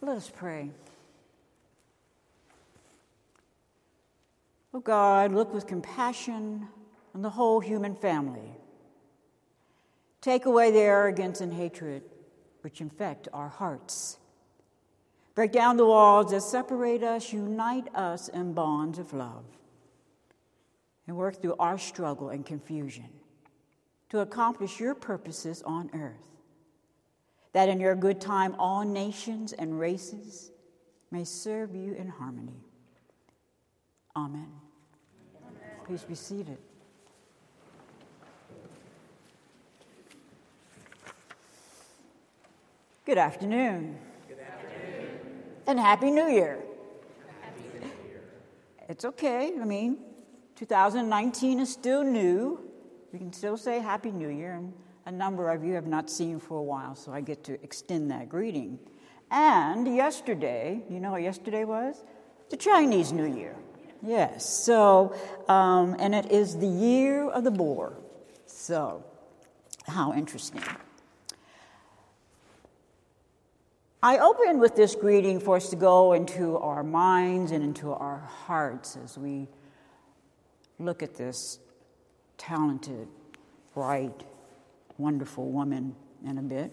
Let us pray. Oh God, look with compassion on the whole human family. Take away the arrogance and hatred which infect our hearts. Break down the walls that separate us, unite us in bonds of love, and work through our struggle and confusion to accomplish your purposes on earth. That in your good time, all nations and races may serve you in harmony. Amen. Amen. Please be seated. Good afternoon. Good afternoon. And Happy New Year. Happy New Year. It's okay. I mean, 2019 is still new. We can still say Happy New Year, and a number of you have not seen for a while, so I get to extend that greeting. And yesterday, you know what yesterday was? The Chinese New Year. Yes, so, um, and it is the year of the boar. So, how interesting. I open with this greeting for us to go into our minds and into our hearts as we look at this talented, bright, wonderful woman in a bit.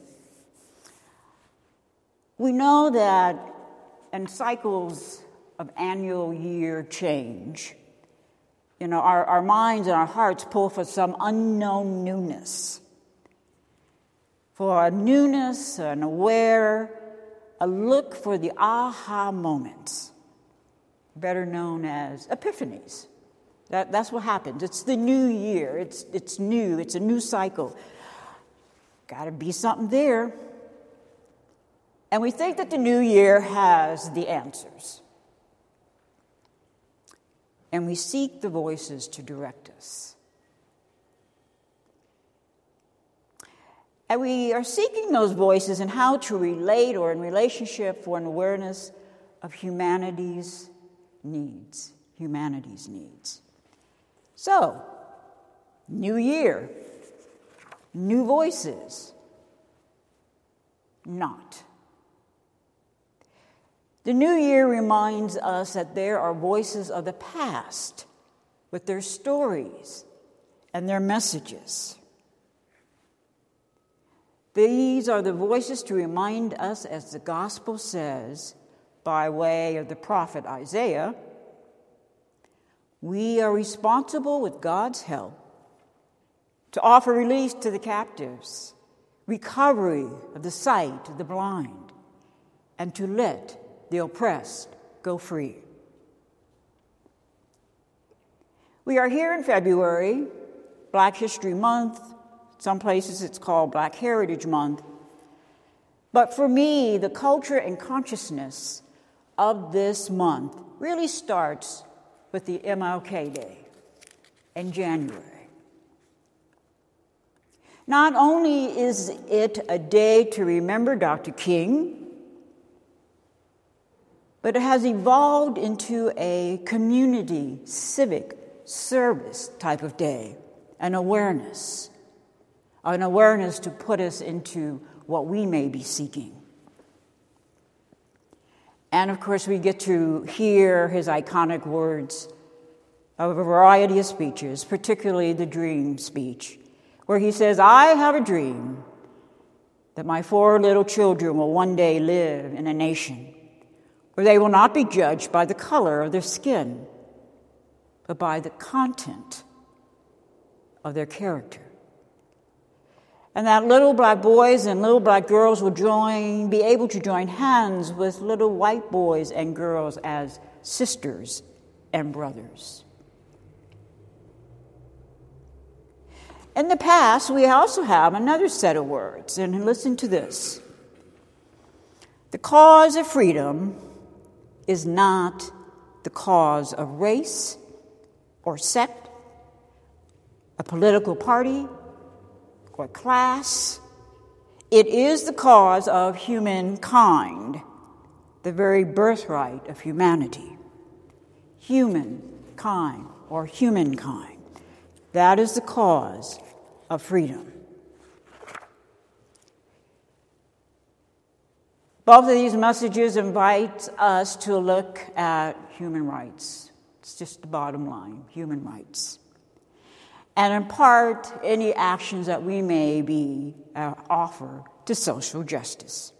We know that in cycles of annual year change, you know, our, our minds and our hearts pull for some unknown newness, for a newness, an aware, a look for the aha moments, better known as epiphanies. That, that's what happens. It's the new year, it's, it's new, it's a new cycle. Got to be something there. And we think that the new year has the answers. And we seek the voices to direct us. And we are seeking those voices and how to relate or in relationship for an awareness of humanity's needs. Humanity's needs. So, new year, new voices. Not. The new year reminds us that there are voices of the past with their stories and their messages. These are the voices to remind us, as the gospel says, by way of the prophet Isaiah, we are responsible with God's help to offer release to the captives, recovery of the sight of the blind, and to let the oppressed go free. We are here in February, Black History Month, some places it's called Black Heritage Month. But for me, the culture and consciousness of this month really starts with the MLK Day in January. Not only is it a day to remember Dr. King, but it has evolved into a community, civic, service type of day, an awareness an awareness to put us into what we may be seeking. And of course, we get to hear his iconic words of a variety of speeches, particularly the dream speech, where he says, I have a dream that my four little children will one day live in a nation where they will not be judged by the color of their skin, but by the content of their character and that little black boys and little black girls will join, be able to join hands with little white boys and girls as sisters and brothers. In the past, we also have another set of words, and listen to this. The cause of freedom is not the cause of race or sect, a political party, or class. It is the cause of humankind, the very birthright of humanity. Humankind or humankind. That is the cause of freedom. Both of these messages invite us to look at human rights. It's just the bottom line human rights. And in part, any actions that we may be uh, offer to social justice.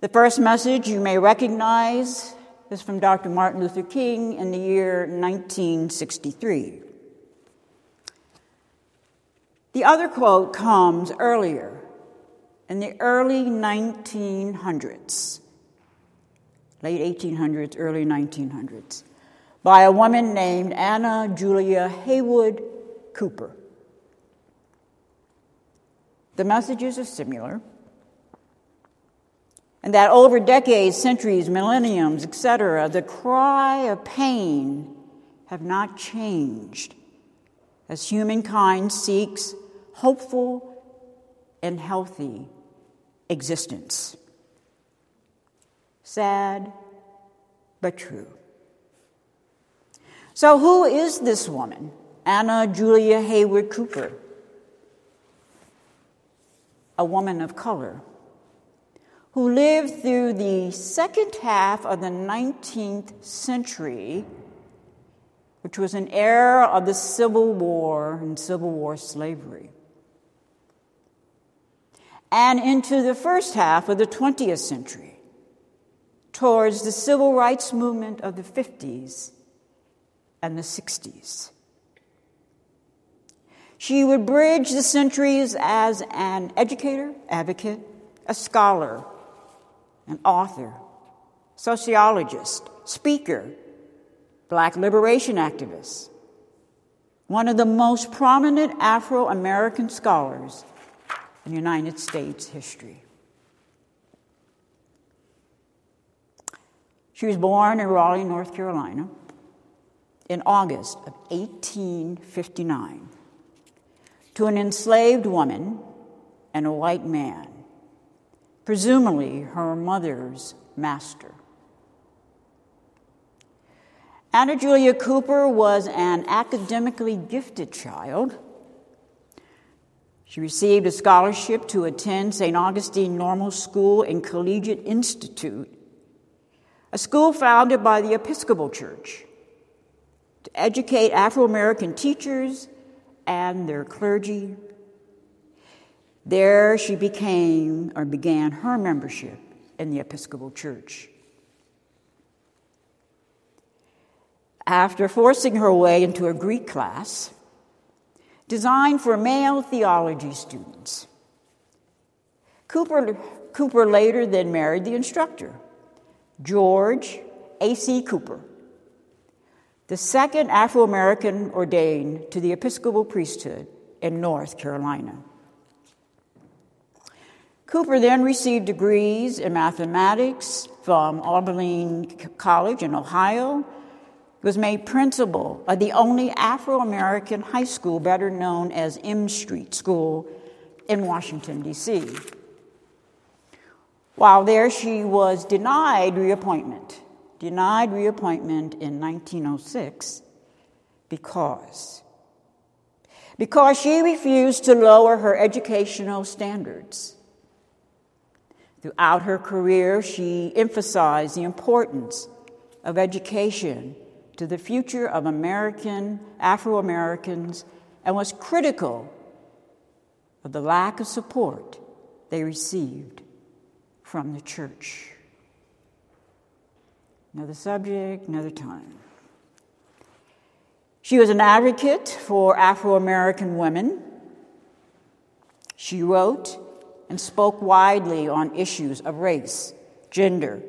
The first message you may recognize is from Dr. Martin Luther King in the year 1963. The other quote comes earlier in the early 1900s, late 1800s, early 1900s, by a woman named Anna Julia Haywood Cooper. The messages are similar, and that over decades, centuries, millenniums, etc., the cry of pain have not changed as humankind seeks hopeful and healthy existence. Sad, but true. So, who is this woman, Anna Julia Haywood Cooper? A woman of color who lived through the second half of the 19th century, which was an era of the Civil War and Civil War slavery and into the first half of the 20th century, towards the civil rights movement of the 50s and the 60s. She would bridge the centuries as an educator, advocate, a scholar, an author, sociologist, speaker, black liberation activist, one of the most prominent Afro American scholars in United States history. She was born in Raleigh, North Carolina, in August of 1859 to an enslaved woman and a white man, presumably her mother's master. Anna Julia Cooper was an academically gifted child she received a scholarship to attend St. Augustine Normal School and Collegiate Institute, a school founded by the Episcopal Church to educate Afro American teachers and their clergy. There she became or began her membership in the Episcopal Church. After forcing her way into a Greek class, designed for male theology students. Cooper, Cooper later then married the instructor, George A.C. Cooper, the second Afro American ordained to the Episcopal priesthood in North Carolina. Cooper then received degrees in mathematics from Oberlin College in Ohio was made principal of the only Afro American high school, better known as M Street School, in Washington, D.C. While there, she was denied reappointment, denied reappointment in 1906 because because she refused to lower her educational standards. Throughout her career, she emphasized the importance of education to the future of American, Afro Americans, and was critical of the lack of support they received from the church. Another subject, another time. She was an advocate for Afro American women. She wrote and spoke widely on issues of race, gender,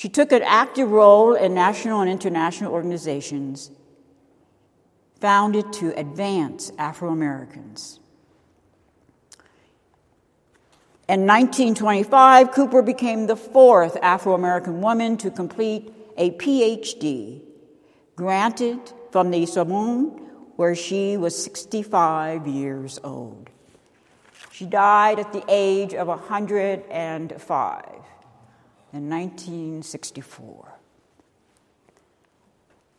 she took an active role in national and international organizations founded to advance Afro Americans. In 1925, Cooper became the fourth Afro American woman to complete a PhD granted from the Sorbonne, where she was 65 years old. She died at the age of 105 in 1964.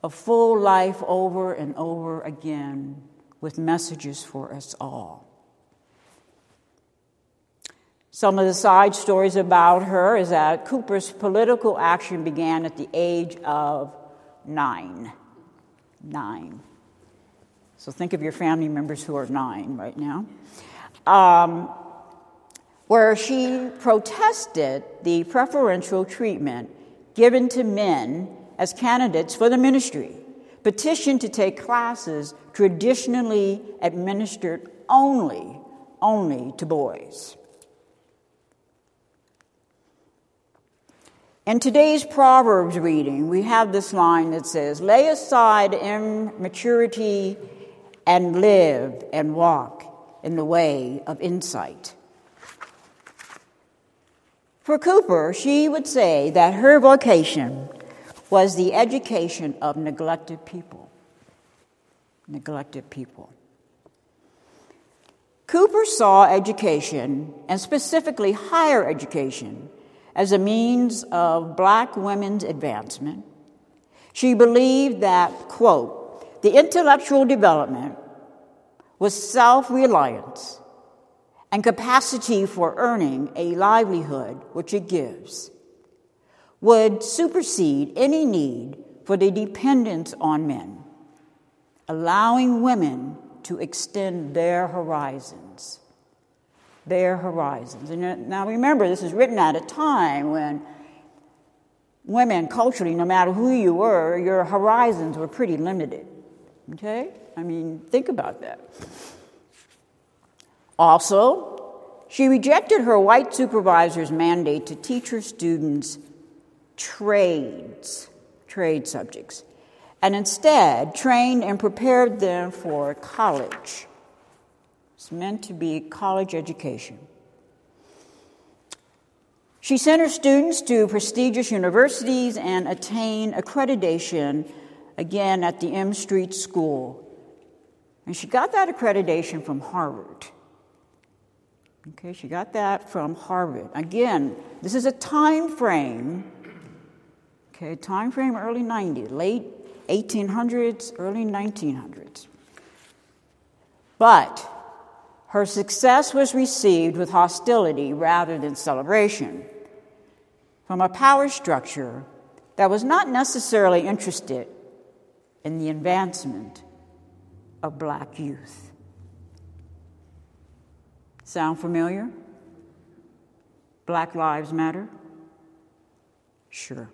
A full life over and over again with messages for us all. Some of the side stories about her is that Cooper's political action began at the age of nine. Nine. So think of your family members who are nine right now. Um, where she protested the preferential treatment given to men as candidates for the ministry, petitioned to take classes traditionally administered only, only to boys. In today's Proverbs reading, we have this line that says, Lay aside immaturity and live and walk in the way of insight. For Cooper, she would say that her vocation was the education of neglected people. Neglected people. Cooper saw education, and specifically higher education, as a means of black women's advancement. She believed that, quote, the intellectual development was self reliance and capacity for earning a livelihood which it gives would supersede any need for the dependence on men, allowing women to extend their horizons their horizons. And now remember, this is written at a time when women, culturally, no matter who you were, your horizons were pretty limited. Okay? I mean, think about that. Also, she rejected her white supervisor's mandate to teach her students trades, trade subjects, and instead trained and prepared them for college. It's meant to be college education. She sent her students to prestigious universities and attained accreditation again at the M Street School. And she got that accreditation from Harvard. Okay, she got that from Harvard. Again, this is a time frame. Okay, time frame early 90s, late 1800s, early 1900s. But her success was received with hostility rather than celebration from a power structure that was not necessarily interested in the advancement of black youth. Sound familiar? Black Lives Matter? Sure,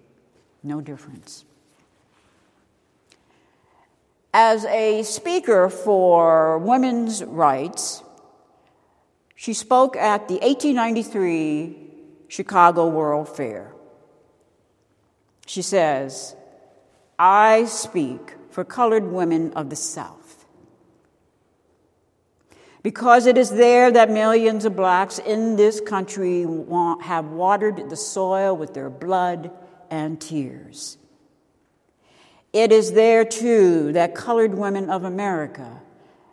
no difference. As a speaker for women's rights, she spoke at the 1893 Chicago World Fair. She says, I speak for colored women of the South. Because it is there that millions of blacks in this country want, have watered the soil with their blood and tears. It is there, too, that colored women of America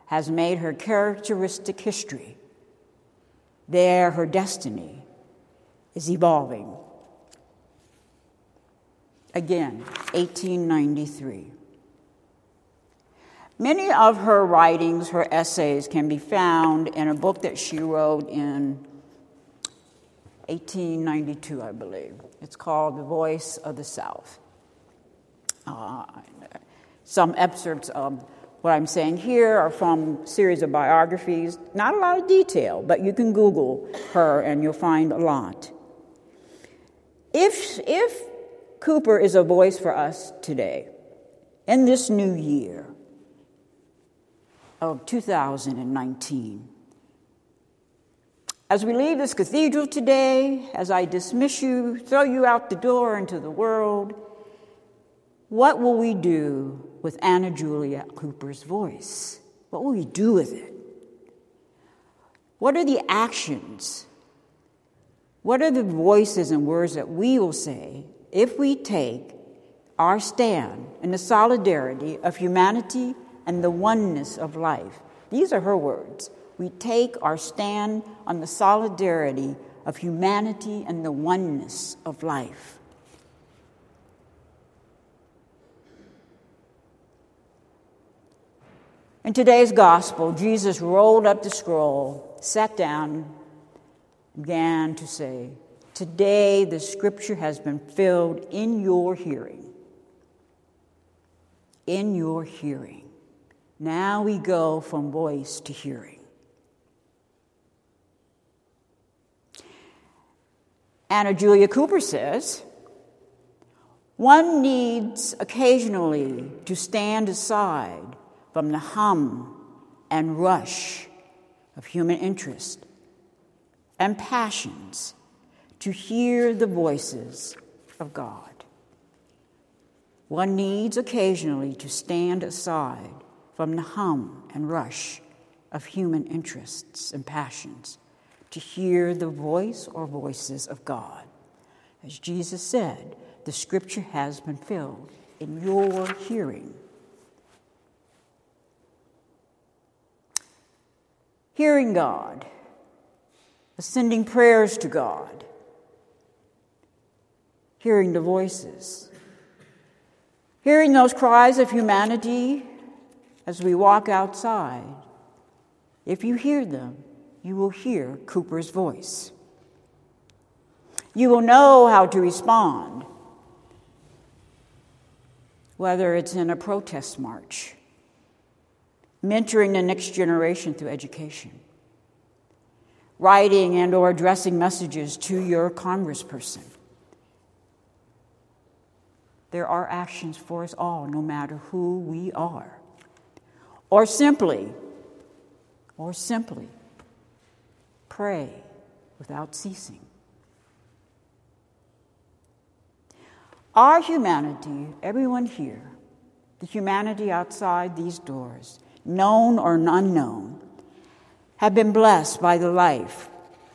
has made her characteristic history there, her destiny is evolving. Again, 1893. Many of her writings, her essays, can be found in a book that she wrote in 1892, I believe. It's called The Voice of the South. Uh, some excerpts of what I'm saying here are from a series of biographies, not a lot of detail, but you can Google her and you'll find a lot. If, if Cooper is a voice for us today, in this new year of 2019, as we leave this cathedral today, as I dismiss you, throw you out the door into the world, what will we do with Anna Julia Cooper's voice? What will we do with it? What are the actions? What are the voices and words that we will say if we take our stand in the solidarity of humanity and the oneness of life? These are her words. We take our stand on the solidarity of humanity and the oneness of life. In today's gospel, Jesus rolled up the scroll, sat down, began to say, Today the scripture has been filled in your hearing. In your hearing. Now we go from voice to hearing. Anna Julia Cooper says, one needs occasionally to stand aside from the hum and rush of human interest and passions to hear the voices of God. One needs occasionally to stand aside from the hum and rush of human interests and passions to hear the voice or voices of God. As Jesus said, the scripture has been filled in your hearing. Hearing God, sending prayers to God, hearing the voices, hearing those cries of humanity as we walk outside. If you hear them, you will hear Cooper's voice. You will know how to respond, whether it's in a protest march, mentoring the next generation through education, writing and or addressing messages to your congressperson. There are actions for us all, no matter who we are. Or simply, or simply, pray without ceasing. Our humanity, everyone here, the humanity outside these doors, known or unknown, have been blessed by the life,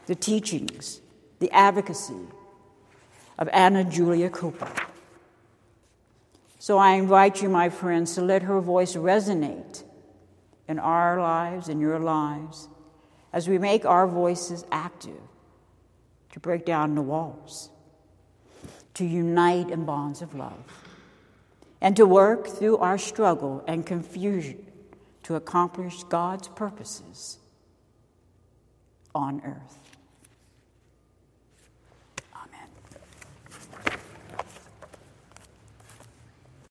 the teachings, the advocacy of Anna Julia Cooper. So I invite you, my friends, to let her voice resonate in our lives, in your lives, as we make our voices active to break down the walls, to unite in bonds of love, and to work through our struggle and confusion to accomplish God's purposes on earth.